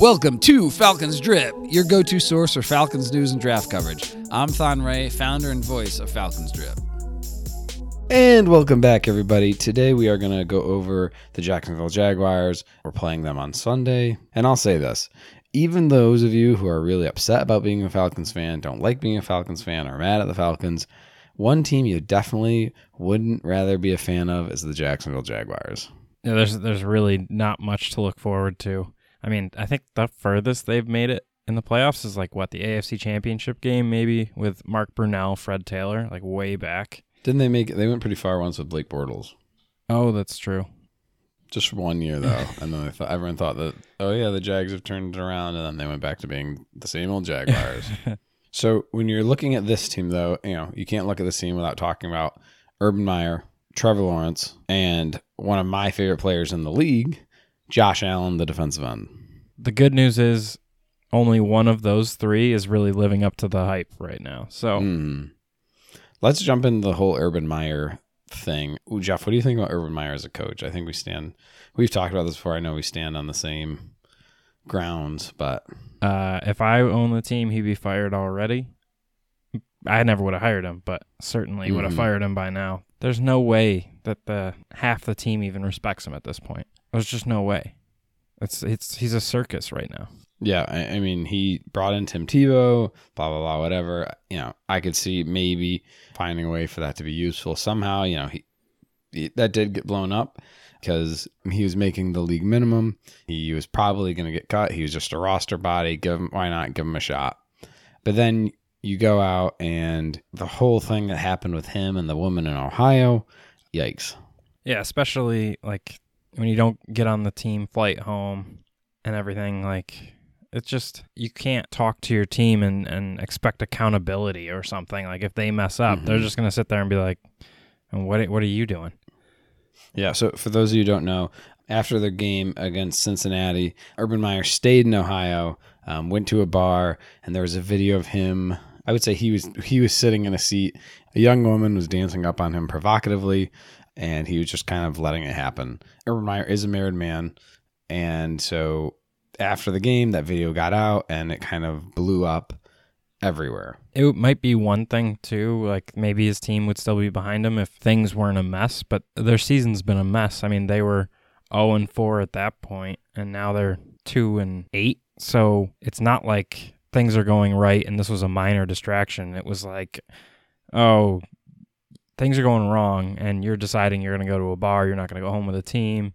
Welcome to Falcons Drip, your go to source for Falcons news and draft coverage. I'm Thon Ray, founder and voice of Falcons Drip. And welcome back, everybody. Today we are going to go over the Jacksonville Jaguars. We're playing them on Sunday. And I'll say this even those of you who are really upset about being a Falcons fan, don't like being a Falcons fan, or mad at the Falcons, one team you definitely wouldn't rather be a fan of is the Jacksonville Jaguars. Yeah, there's there's really not much to look forward to. I mean, I think the furthest they've made it in the playoffs is like what the AFC Championship game, maybe with Mark Brunell, Fred Taylor, like way back. Didn't they make it? They went pretty far once with Blake Bortles. Oh, that's true. Just one year though, and then I thought everyone thought that oh yeah, the Jags have turned it around, and then they went back to being the same old Jaguars. so when you're looking at this team, though, you know you can't look at this team without talking about Urban Meyer, Trevor Lawrence, and one of my favorite players in the league, Josh Allen, the defensive end. The good news is only one of those three is really living up to the hype right now. So Mm. Let's jump into the whole Urban Meyer thing. Ooh, Jeff, what do you think about Urban Meyer as a coach? I think we stand. We've talked about this before. I know we stand on the same grounds, but uh, if I own the team, he'd be fired already. I never would have hired him, but certainly would have Mhm. fired him by now. There's no way that the half the team even respects him at this point. There's just no way. It's it's he's a circus right now. yeah, I, I mean, he brought in Tim Tebow, blah blah blah, whatever. You know, I could see maybe finding a way for that to be useful somehow. You know, he, he that did get blown up because he was making the league minimum. He was probably going to get cut. He was just a roster body. Give him, why not give him a shot? But then you go out and the whole thing that happened with him and the woman in Ohio, yikes. Yeah, especially like when you don't get on the team flight home and everything. Like it's just you can't talk to your team and and expect accountability or something. Like if they mess up, they're Mhm. just gonna sit there and be like, "And what what are you doing?" Yeah, so for those of you who don't know, after the game against Cincinnati, Urban Meyer stayed in Ohio, um, went to a bar, and there was a video of him. I would say he was he was sitting in a seat. A young woman was dancing up on him provocatively, and he was just kind of letting it happen. Urban Meyer is a married man, and so after the game, that video got out, and it kind of blew up everywhere. It might be one thing too, like maybe his team would still be behind him if things weren't a mess, but their season's been a mess. I mean, they were 0 and 4 at that point and now they're 2 and 8. So, it's not like things are going right and this was a minor distraction. It was like, oh, things are going wrong and you're deciding you're going to go to a bar, you're not going to go home with a team.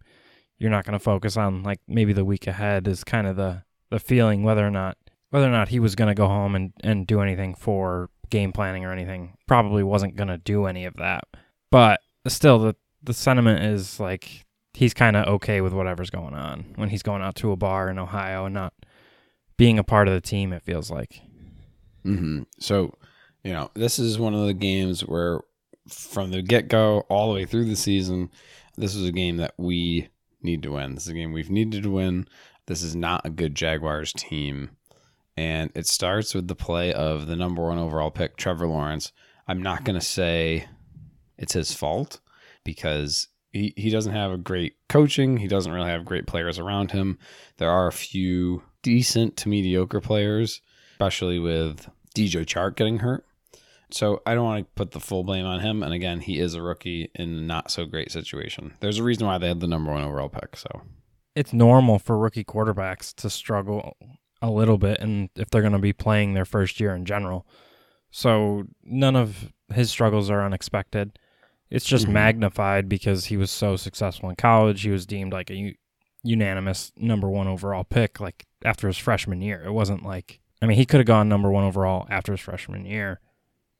You're not going to focus on like maybe the week ahead is kind of the the feeling whether or not whether or not he was going to go home and, and do anything for game planning or anything. Probably wasn't going to do any of that. But still the the sentiment is like he's kind of okay with whatever's going on. When he's going out to a bar in ohio and not being a part of the team it feels like. Hmm So, you know, this is one of the games where from the get go all the way through the season, this is a game that we need to win. This is a game we've needed to win. This is not a good Jaguars team. And it starts with the play of the number one overall pick, Trevor Lawrence. I'm not going to say it's his fault because he, he doesn't have a great coaching. He doesn't really have great players around him. There are a few decent to mediocre players, especially with DJ Chark getting hurt. So I don't want to put the full blame on him. And again, he is a rookie in a not so great situation. There's a reason why they had the number one overall pick. So it's normal for rookie quarterbacks to struggle a little bit and if they're going to be playing their first year in general so none of his struggles are unexpected it's just Mhm. magnified because he was so successful in college he was deemed like a u- unanimous number one overall pick like after his freshman year it wasn't like i mean he could have gone number one overall after his freshman year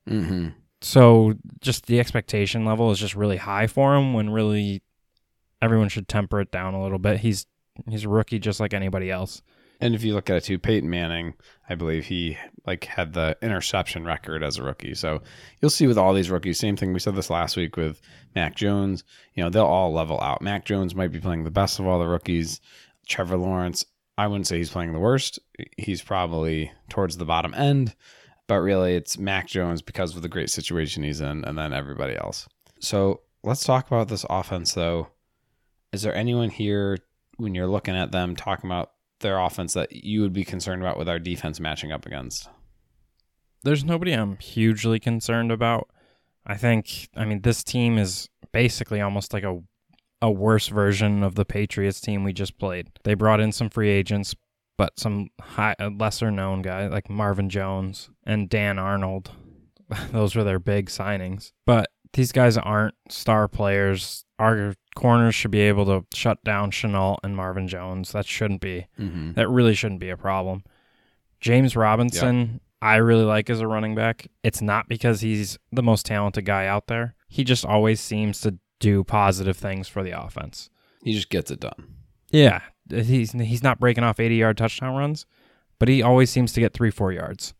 mm-hmm. so just the expectation level is just really high for him when really everyone should temper it down a little bit he's he's a rookie just like anybody else And if you look at it too, Peyton Manning, I believe he like had the interception record as a rookie. So you'll see with all these rookies, same thing. We said this last week with Mac Jones. You know, they'll all level out. Mac Jones might be playing the best of all the rookies. Trevor Lawrence, I wouldn't say he's playing the worst. He's probably towards the bottom end, but really it's Mac Jones because of the great situation he's in, and then everybody else. So let's talk about this offense though. Is there anyone here when you're looking at them talking about their offense that you would be concerned about with our defense matching up against? There's nobody I'm hugely concerned about. I think, I mean, this team is basically almost like a a worse version of the Patriots team we just played. They brought in some free agents, but some high, lesser known guys like Marvin Jones and Dan Arnold. Those were their big signings. But these guys aren't star players. Our corners should be able to shut down Shenault and Marvin Jones. That shouldn't be. Mm-hmm. That really shouldn't be a problem. James Robinson, I really like as a running back. It's not because he's the most talented guy out there. He just always seems to do positive things for the offense. He just gets it done. Yeah, he's he's not breaking off 80-yard touchdown runs, but he always seems to get 3-4 yards.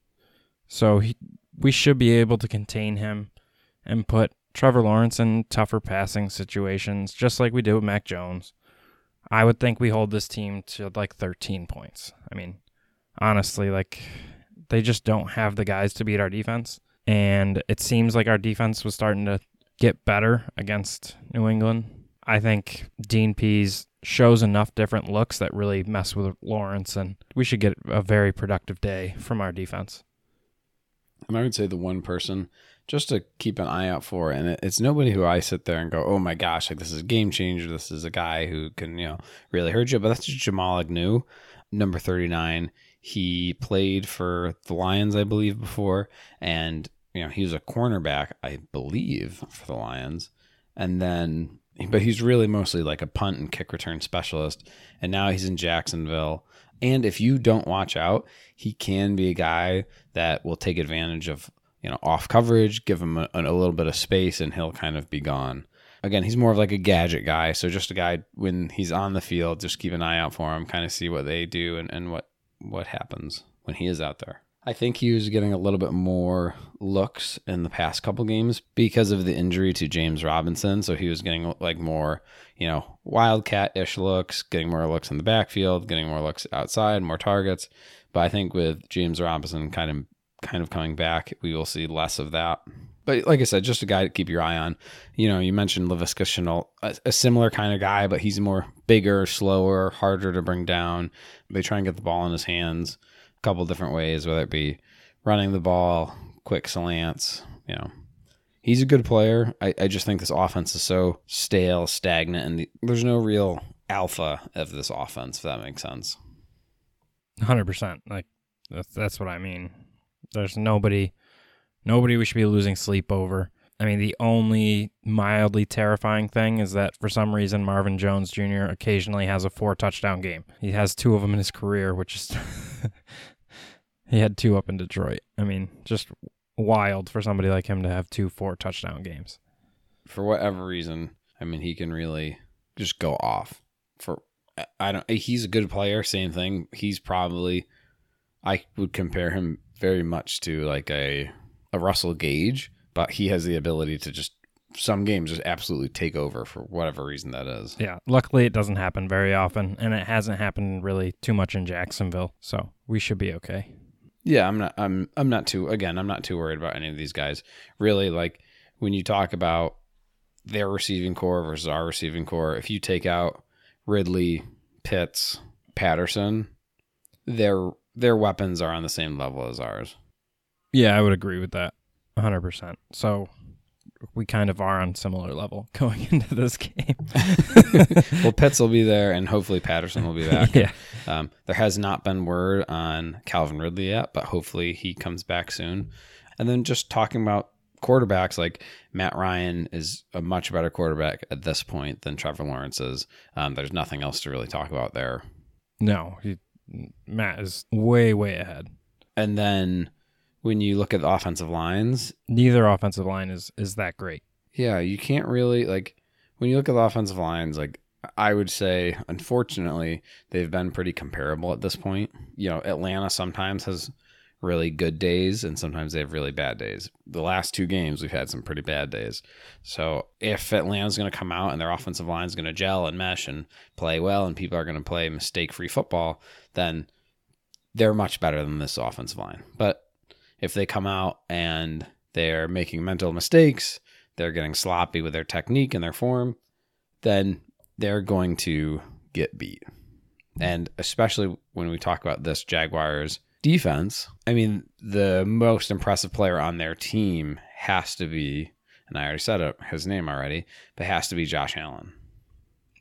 So he, we should be able to contain him and put Trevor Lawrence in tougher passing situations just like we did with Mac Jones. I would think we hold this team to like 13 points. I mean, honestly, like they just don't have the guys to beat our defense. And it seems like our defense was starting to get better against New England. I think Dean Pees shows enough different looks that really mess with Lawrence, and we should get a very productive day from our defense. And I would say the one person just to keep an eye out for, and it's nobody who I sit there and go, "Oh my gosh, like this is a game changer. This is a guy who can you know really hurt you." But that's just Jamal Agnew, number thirty nine. He played for the Lions, I believe, before, and you know, he was a cornerback, I believe, for the Lions. And then, but he's really mostly like a punt and kick return specialist. And now he's in Jacksonville. And if you don't watch out, he can be a guy that will take advantage of, you know, off coverage, give him a, a little bit of space, and he'll kind of be gone. Again, he's more of like a gadget guy. So just a guy when he's on the field, just keep an eye out for him, kind of see what they do and, and what, what happens when he is out there. I think he was getting a little bit more looks in the past couple games because of the injury to James Robinson. So he was getting like more, you know, wildcat ish looks, getting more looks in the backfield, getting more looks outside, more targets. But I think with James Robinson kind of kind of coming back, we will see less of that. But like I said, just a guy to keep your eye on. You know, you mentioned Laviska Shenault, a, a similar kind of guy, but he's more bigger, slower, harder to bring down. They try and get the ball in his hands couple different ways, whether it be running the ball, quick slants, you know. He's a good player. I, I just think this offense is so stale, stagnant, and the, there's no real alpha of this offense, if that makes sense. 100%. Like, that's, that's what I mean. There's nobody, nobody we should be losing sleep over. I mean, the only mildly terrifying thing is that for some reason Marvin Jones Jr. occasionally has a four touchdown game. He has two of them in his career, which is he had two up in Detroit. I mean, just wild for somebody like him to have two four touchdown games. For whatever reason, I mean, he can really just go off. For I don't, he's a good player. Same thing. He's probably I would compare him very much to like a a Russell Gage, but he has the ability to just some games just absolutely take over for whatever reason that is. Yeah. Luckily, it doesn't happen very often, and it hasn't happened really too much in Jacksonville, so we should be okay. Yeah, I'm not. I'm. I'm not too. Again, I'm not too worried about any of these guys. Really, like when you talk about their receiving corps versus our receiving corps, if you take out Ridley, Pitts, Patterson, their their weapons are on the same level as ours. Yeah, I would agree with that, 100. percent So we kind of are on similar level going into this game. well, Pitts will be there, and hopefully Patterson will be back. yeah. Um, there has not been word on Calvin Ridley yet, but hopefully he comes back soon. And then just talking about quarterbacks, like Matt Ryan is a much better quarterback at this point than Trevor Lawrence is. Um, there's nothing else to really talk about there. No, he, Matt is way, way ahead. And then when you look at the offensive lines, neither offensive line is is that great. Yeah, you can't really like when you look at the offensive lines, like I would say unfortunately they've been pretty comparable at this point. You know, Atlanta sometimes has really good days and sometimes they have really bad days. The last two games we've had some pretty bad days. So if Atlanta's going to come out and their offensive line is going to gel and mesh and play well and people are going to play mistake-free football, then they're much better than this offensive line. But if they come out and they're making mental mistakes, they're getting sloppy with their technique and their form, then they're going to get beat. And especially when we talk about this Jaguars defense, I mean, the most impressive player on their team has to be, and I already said it, his name already, but has to be Josh Allen.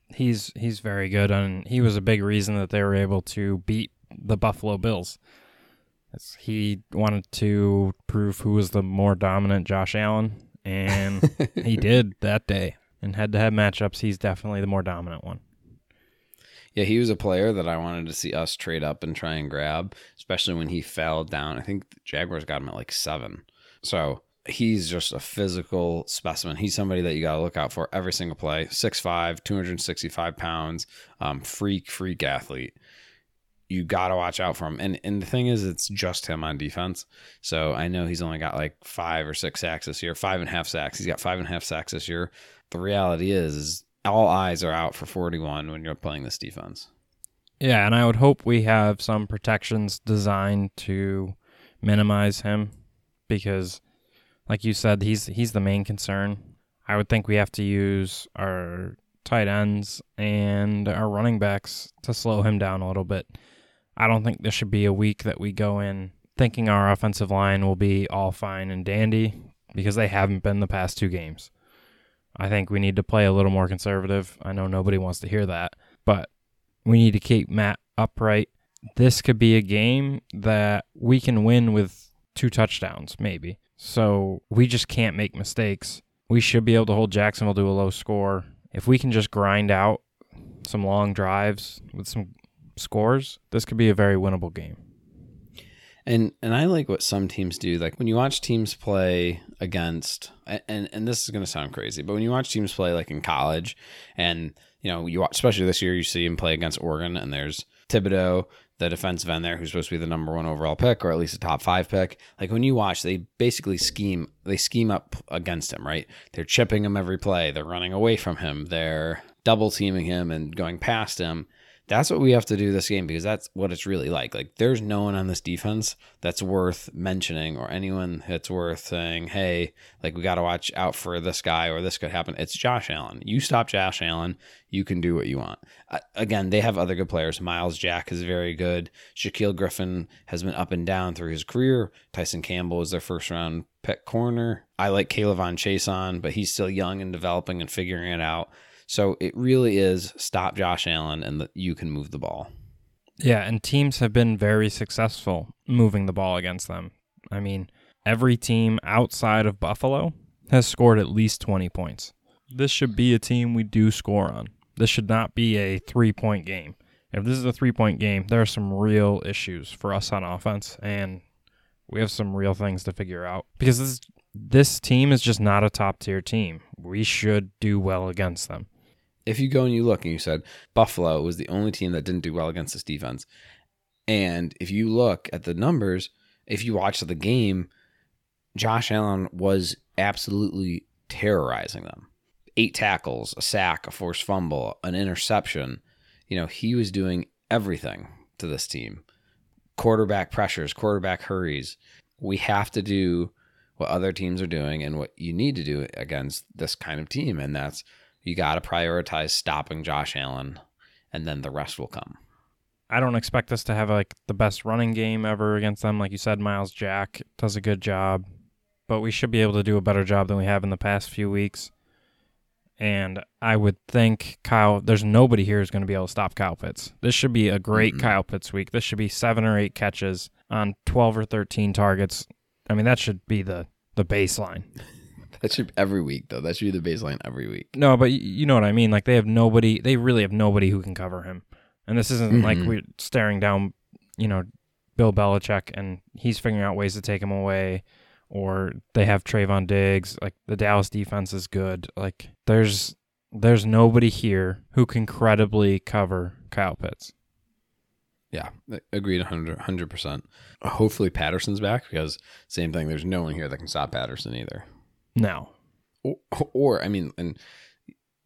He's he's very good, and he was a big reason that they were able to beat the Buffalo Bills. He wanted to prove who was the more dominant Josh Allen, and he did that day. In head-to-head matchups, he's definitely the more dominant one. Yeah, he was a player that I wanted to see us trade up and try and grab, especially when he fell down. I think the Jaguars got him at like seven. So he's just a physical specimen. He's somebody that you got to look out for every single play. 6'5, 265 pounds, um, freak, freak athlete. You got to watch out for him. And, and the thing is, it's just him on defense. So I know he's only got like five or six sacks this year, five and a half sacks. He's got five and a half sacks this year. The reality is, all eyes are out for 41 when you're playing this defense. Yeah, and I would hope we have some protections designed to minimize him because like you said he's he's the main concern. I would think we have to use our tight ends and our running backs to slow him down a little bit. I don't think this should be a week that we go in thinking our offensive line will be all fine and dandy because they haven't been the past two games. I think we need to play a little more conservative. I know nobody wants to hear that, but we need to keep Matt upright. This could be a game that we can win with two touchdowns, maybe. So we just can't make mistakes. We should be able to hold Jacksonville to a low score. If we can just grind out some long drives with some scores, this could be a very winnable game. And and I like what some teams do. Like when you watch teams play against and and this is going to sound crazy, but when you watch teams play like in college and you know, you watch, especially this year you see him play against Oregon and there's Thibodeaux, the defensive end there who's supposed to be the number 1 overall pick or at least a top 5 pick. Like when you watch, they basically scheme they scheme up against him, right? They're chipping him every play, they're running away from him, they're double teaming him and going past him that's what we have to do this game because that's what it's really like. Like, there's no one on this defense that's worth mentioning or anyone that's worth saying, hey, like, we got to watch out for this guy or this could happen. It's Josh Allen. You stop Josh Allen, you can do what you want. Uh, again, they have other good players. Myles Jack is very good. Shaquill Griffin has been up and down through his career. Tyson Campbell is their first round pick corner. I like K'Lavon Chaisson, but he's still young and developing and figuring it out. So it really is stop Josh Allen and the, you can move the ball. Yeah, and teams have been very successful moving the ball against them. I mean, every team outside of Buffalo has scored at least 20 points. This should be a team we do score on. This should not be a three point game. If this is a three point game, there are some real issues for us on offense, and we have some real things to figure out because this this team is just not a top tier team. We should do well against them if you go and you look and you said Buffalo was the only team that didn't do well against this defense, and if you look at the numbers, if you watch the game, Josh Allen was absolutely terrorizing them. Eight tackles, a sack, a forced fumble, an interception. You know, he was doing everything to this team. Quarterback pressures, quarterback hurries. We have to do what other teams are doing and what you need to do against this kind of team. And that's you got to prioritize stopping Josh Allen, and then the rest will come. I don't expect us to have like the best running game ever against them. Like you said, Myles Jack does a good job, but we should be able to do a better job than we have in the past few weeks. And I would think Kyle, there's nobody here who's going to be able to stop Kyle Pitts. This should be a great mm-hmm. Kyle Pitts week. This should be seven or eight catches on 12 or 13 targets. I mean, that should be the, the baseline. That should every week though. That should be the baseline every week. No, but you know what I mean. Like they have nobody. They really have nobody who can cover him. And this isn't mm-hmm. like we're staring down, you know, Bill Belichick and he's figuring out ways to take him away, or they have Trevon Diggs. Like the Dallas defense is good. Like there's there's nobody here who can credibly cover Kyle Pitts. Yeah, agreed 100 percent. Hopefully Patterson's back because same thing. There's no one here that can stop Patterson either. No. Or, or I mean, and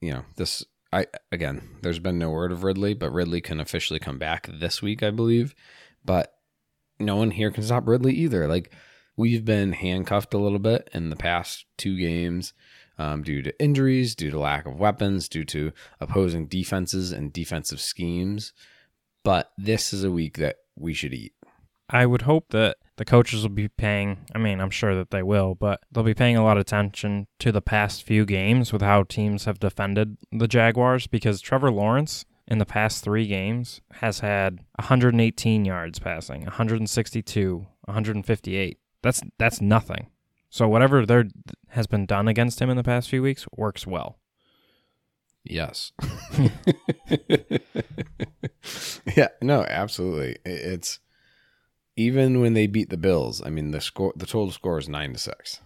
you know, this I again, there's been no word of Ridley, but Ridley can officially come back this week, I believe. But no one here can stop Ridley either. Like we've been handcuffed a little bit in the past two games um, due to injuries, due to lack of weapons, due to opposing defenses and defensive schemes. but this is a week that we should eat. I would hope that the coaches will be paying, I mean, I'm sure that they will, but they'll be paying a lot of attention to the past few games with how teams have defended the Jaguars because Trevor Lawrence in the past three games has had 118 yards passing, 162, 158. That's that's nothing. So whatever there has been done against him in the past few weeks works well. Yes. yeah, no, absolutely. It's even when they beat the Bills, I mean the score the total score is 9 to 6.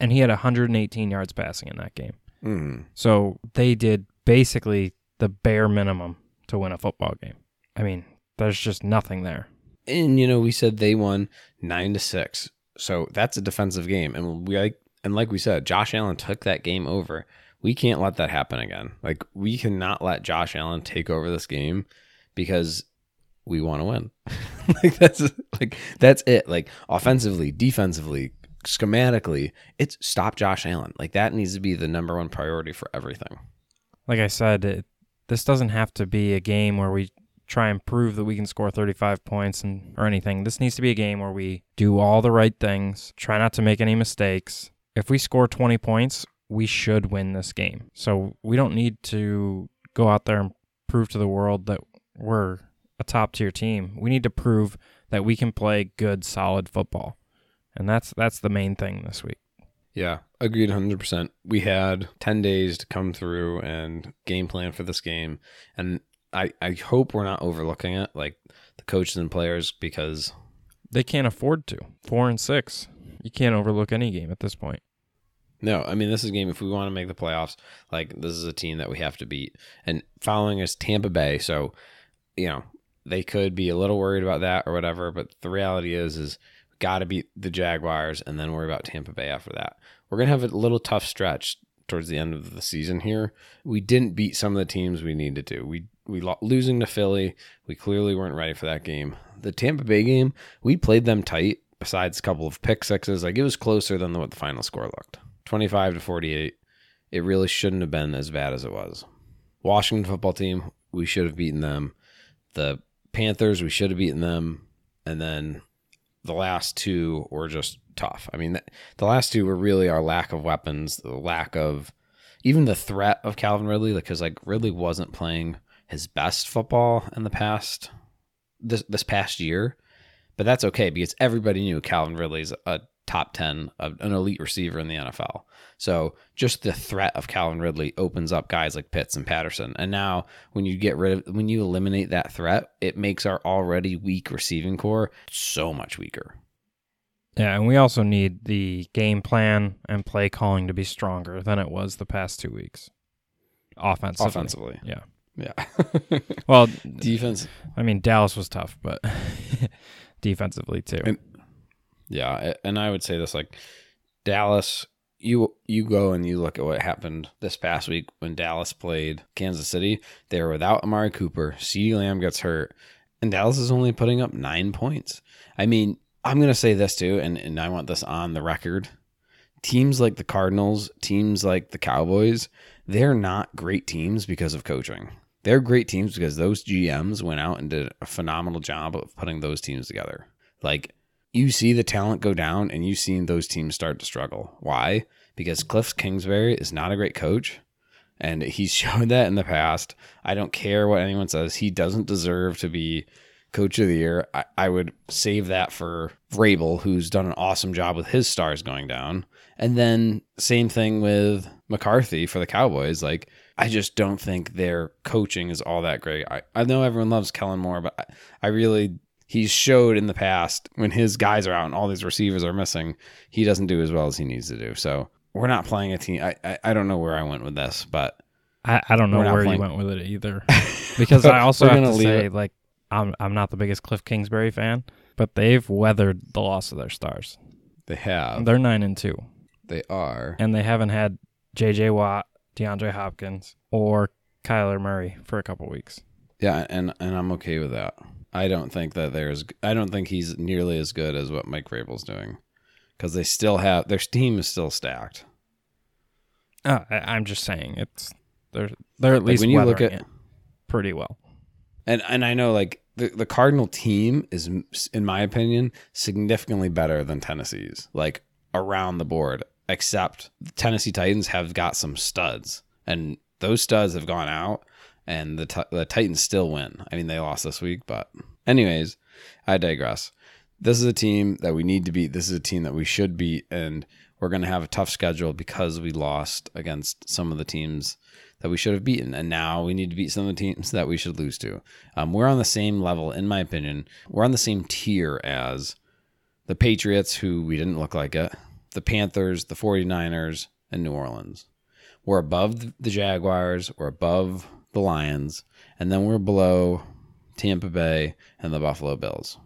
And he had 118 yards passing in that game. Mm. So they did basically the bare minimum to win a football game. I mean, there's just nothing there. And you know, we said they won 9 to 6. So that's a defensive game and we like and like we said, Josh Allen took that game over. We can't let that happen again. Like we cannot let Josh Allen take over this game because we want to win. like that's like that's it. Like offensively, defensively, schematically, it's stop Josh Allen. Like that needs to be the number one priority for everything. Like I said, it, this doesn't have to be a game where we try and prove that we can score 35 points and or anything. This needs to be a game where we do all the right things, try not to make any mistakes. If we score 20 points, we should win this game. So we don't need to go out there and prove to the world that we're a top tier team. We need to prove that we can play good, solid football. And that's that's the main thing this week. Yeah, agreed 100%. We had 10 days to come through and game plan for this game. And I, I hope we're not overlooking it, like the coaches and players, because they can't afford to. Four and six. You can't overlook any game at this point. No, I mean this is a game if we want to make the playoffs, like this is a team that we have to beat. And following is Tampa Bay, so you know, they could be a little worried about that or whatever, but the reality is is got to beat the Jaguars and then worry about Tampa Bay after that. We're going to have a little tough stretch towards the end of the season here. We didn't beat some of the teams we needed to. We we lo- losing to Philly, we clearly weren't ready for that game. The Tampa Bay game, we played them tight besides a couple of pick sixes. Like it was closer than what the final score looked. 25 to 48. It really shouldn't have been as bad as it was. Washington football team, we should have beaten them. The Panthers, we should have beaten them. And then the last two were just tough. I mean, the last two were really our lack of weapons, the lack of even the threat of Calvin Ridley, because like Ridley wasn't playing his best football in the past this this past year, but that's okay because everybody knew Calvin Ridley's a top 10 of an elite receiver in the NFL. So just the threat of Calvin Ridley opens up guys like Pitts and Patterson. And now when you get rid of when you eliminate that threat, it makes our already weak receiving corps so much weaker. Yeah, and we also need the game plan and play calling to be stronger than it was the past two weeks. Offensively. Offensively. Yeah. Yeah. well, defense. I mean, Dallas was tough, but defensively too. And, yeah, and I would say this like Dallas you you go and you look at what happened this past week when Dallas played Kansas City. They were without Amari Cooper. CeeDee Lamb gets hurt, and Dallas is only putting up nine points. I mean, I'm gonna say this too, and, and I want this on the record. Teams like the Cardinals, teams like the Cowboys, they're not great teams because of coaching. They're great teams because those GMs went out and did a phenomenal job of putting those teams together. Like you see the talent go down and you've seen those teams start to struggle. Why? Because Cliff Kingsbury is not a great coach. And he's shown that in the past. I don't care what anyone says. He doesn't deserve to be coach of the year. I, I would save that for Vrabel, who's done an awesome job with his stars going down. And then same thing with McCarthy for the Cowboys. Like, I just don't think their coaching is all that great. I, I know everyone loves Kellen Moore, but I, I really he's showed in the past when his guys are out and all these receivers are missing, he doesn't do as well as he needs to do. So we're not playing a team. I I, I don't know where I went with this, but I, I don't know where playing. you went with it either. Because I also have to say, it. like, I'm I'm not the biggest Cliff Kingsbury fan, but they've weathered the loss of their stars. They have. They're nine and two. They are, and they haven't had J.J. Watt, DeAndre Hopkins, or Kyler Murray for a couple weeks. Yeah, and and I'm okay with that. I don't think that there's. I don't think he's nearly as good as what Mike Vrabel's doing, because they still have their team is still stacked. Uh, I, am just saying it's they're they're at least when you look at pretty well. And and I know like the, the Cardinal team is, in my opinion, significantly better than Tennessee's, like around the board, except the Tennessee Titans have got some studs, and those studs have gone out, and the, t- the Titans still win. I mean, they lost this week, but, anyways, I digress. This is a team that we need to beat. This is a team that we should beat, and we're going to have a tough schedule because we lost against some of the teams that we should have beaten. And now we need to beat some of the teams that we should lose to. Um, we're on the same level, in my opinion. We're on the same tier as the Patriots, who we didn't look like it, the Panthers, the 49ers, and New Orleans. We're above the Jaguars, we're above the Lions, and then we're below Tampa Bay and the Buffalo Bills.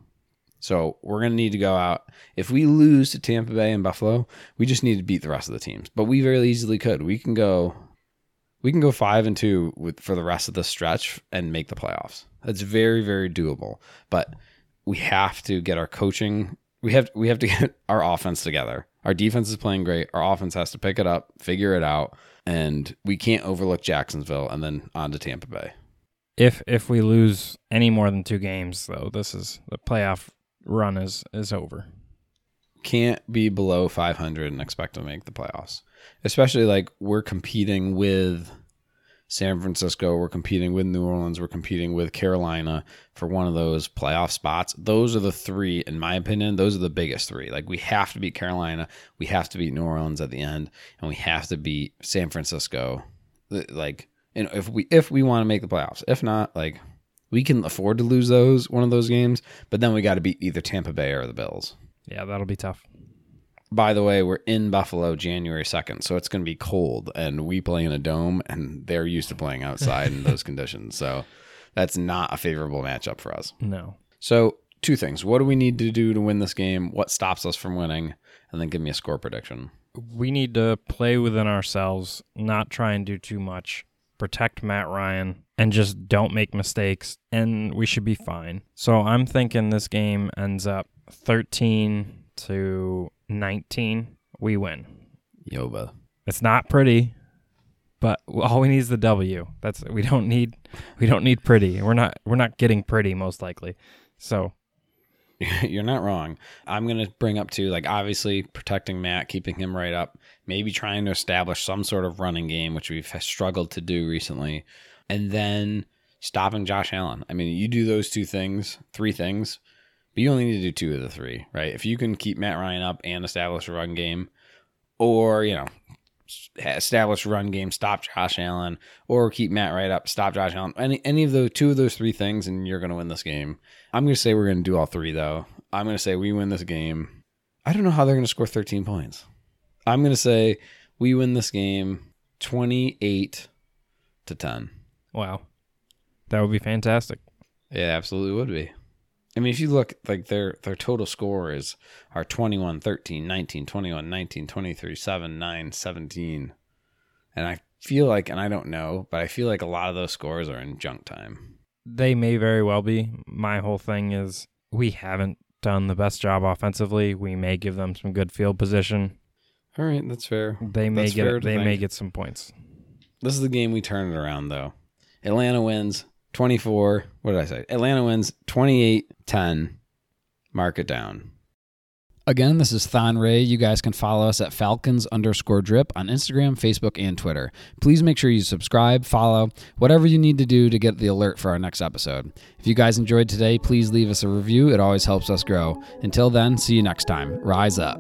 So we're going to need to go out. If we lose to Tampa Bay and Buffalo, we just need to beat the rest of the teams. But we very easily could. We can go we can go five and two with for the rest of the stretch and make the playoffs. That's very very doable. But we have to get our coaching. We have we have to get our offense together. Our defense is playing great. Our offense has to pick it up, figure it out, and we can't overlook Jacksonville and then on to Tampa Bay. If if we lose any more than two games, though, this is the playoff run is is over. Can't be below 500 and expect to make the playoffs especially like we're competing with San Francisco, we're competing with New Orleans, we're competing with Carolina for one of those playoff spots. Those are the three, in my opinion, those are the biggest three. Like we have to beat Carolina, we have to beat New Orleans at the end, and we have to beat San Francisco. Like, you know, if we if we want to make the playoffs, if not, like we can afford to lose those one of those games, but then we got to beat either Tampa Bay or the Bills. Yeah, that'll be tough by the way, we're in Buffalo January 2nd, so it's going to be cold, and we play in a dome, and they're used to playing outside in those conditions. So that's not a favorable matchup for us. No. So, two things. What do we need to do to win this game? What stops us from winning? And then give me a score prediction. We need to play within ourselves, not try and do too much, protect Matt Ryan, and just don't make mistakes, and we should be fine. So, I'm thinking this game ends up 13 to 19, we win. Yoba. It's not pretty, but all we need is the W. That's we don't need we don't need pretty. We're not we're not getting pretty most likely. So you're not wrong. I'm going to bring up too like obviously protecting Matt, keeping him right up, maybe trying to establish some sort of running game which we've struggled to do recently. And then stopping Josh Allen. I mean, you do those two things, three things, but you only need to do two of the three, right? If you can keep Matt Ryan up and establish a run game, or, you know, establish a run game, stop Josh Allen, or keep Matt right up, stop Josh Allen. Any any of those two of those three things, and you're going to win this game. I'm going to say we're going to do all three though. I'm going to say we win this game. I don't know how they're going to score 13 points. I'm going to say we win this game 28 to 10. Wow, that would be fantastic. It absolutely would be. I mean, if you look like their their total scores are 21, 13, 19, 21, 19, 23, 7, 9, 17. And I feel like and I don't know, but I feel like a lot of those scores are in junk time. They may very well be. My whole thing is we haven't done the best job offensively. We may give them some good field position. All right, that's fair. They may that's get they think. may get some points. This is the game we turn it around though. Atlanta wins 24. What did I say? Atlanta wins 28 10. Mark it down. Again, this is Thon Ray. You guys can follow us at Falcons underscore drip on Instagram, Facebook, and Twitter. Please make sure you subscribe, follow, whatever you need to do to get the alert for our next episode. If you guys enjoyed today, please leave us a review. It always helps us grow. Until then, see you next time. Rise up.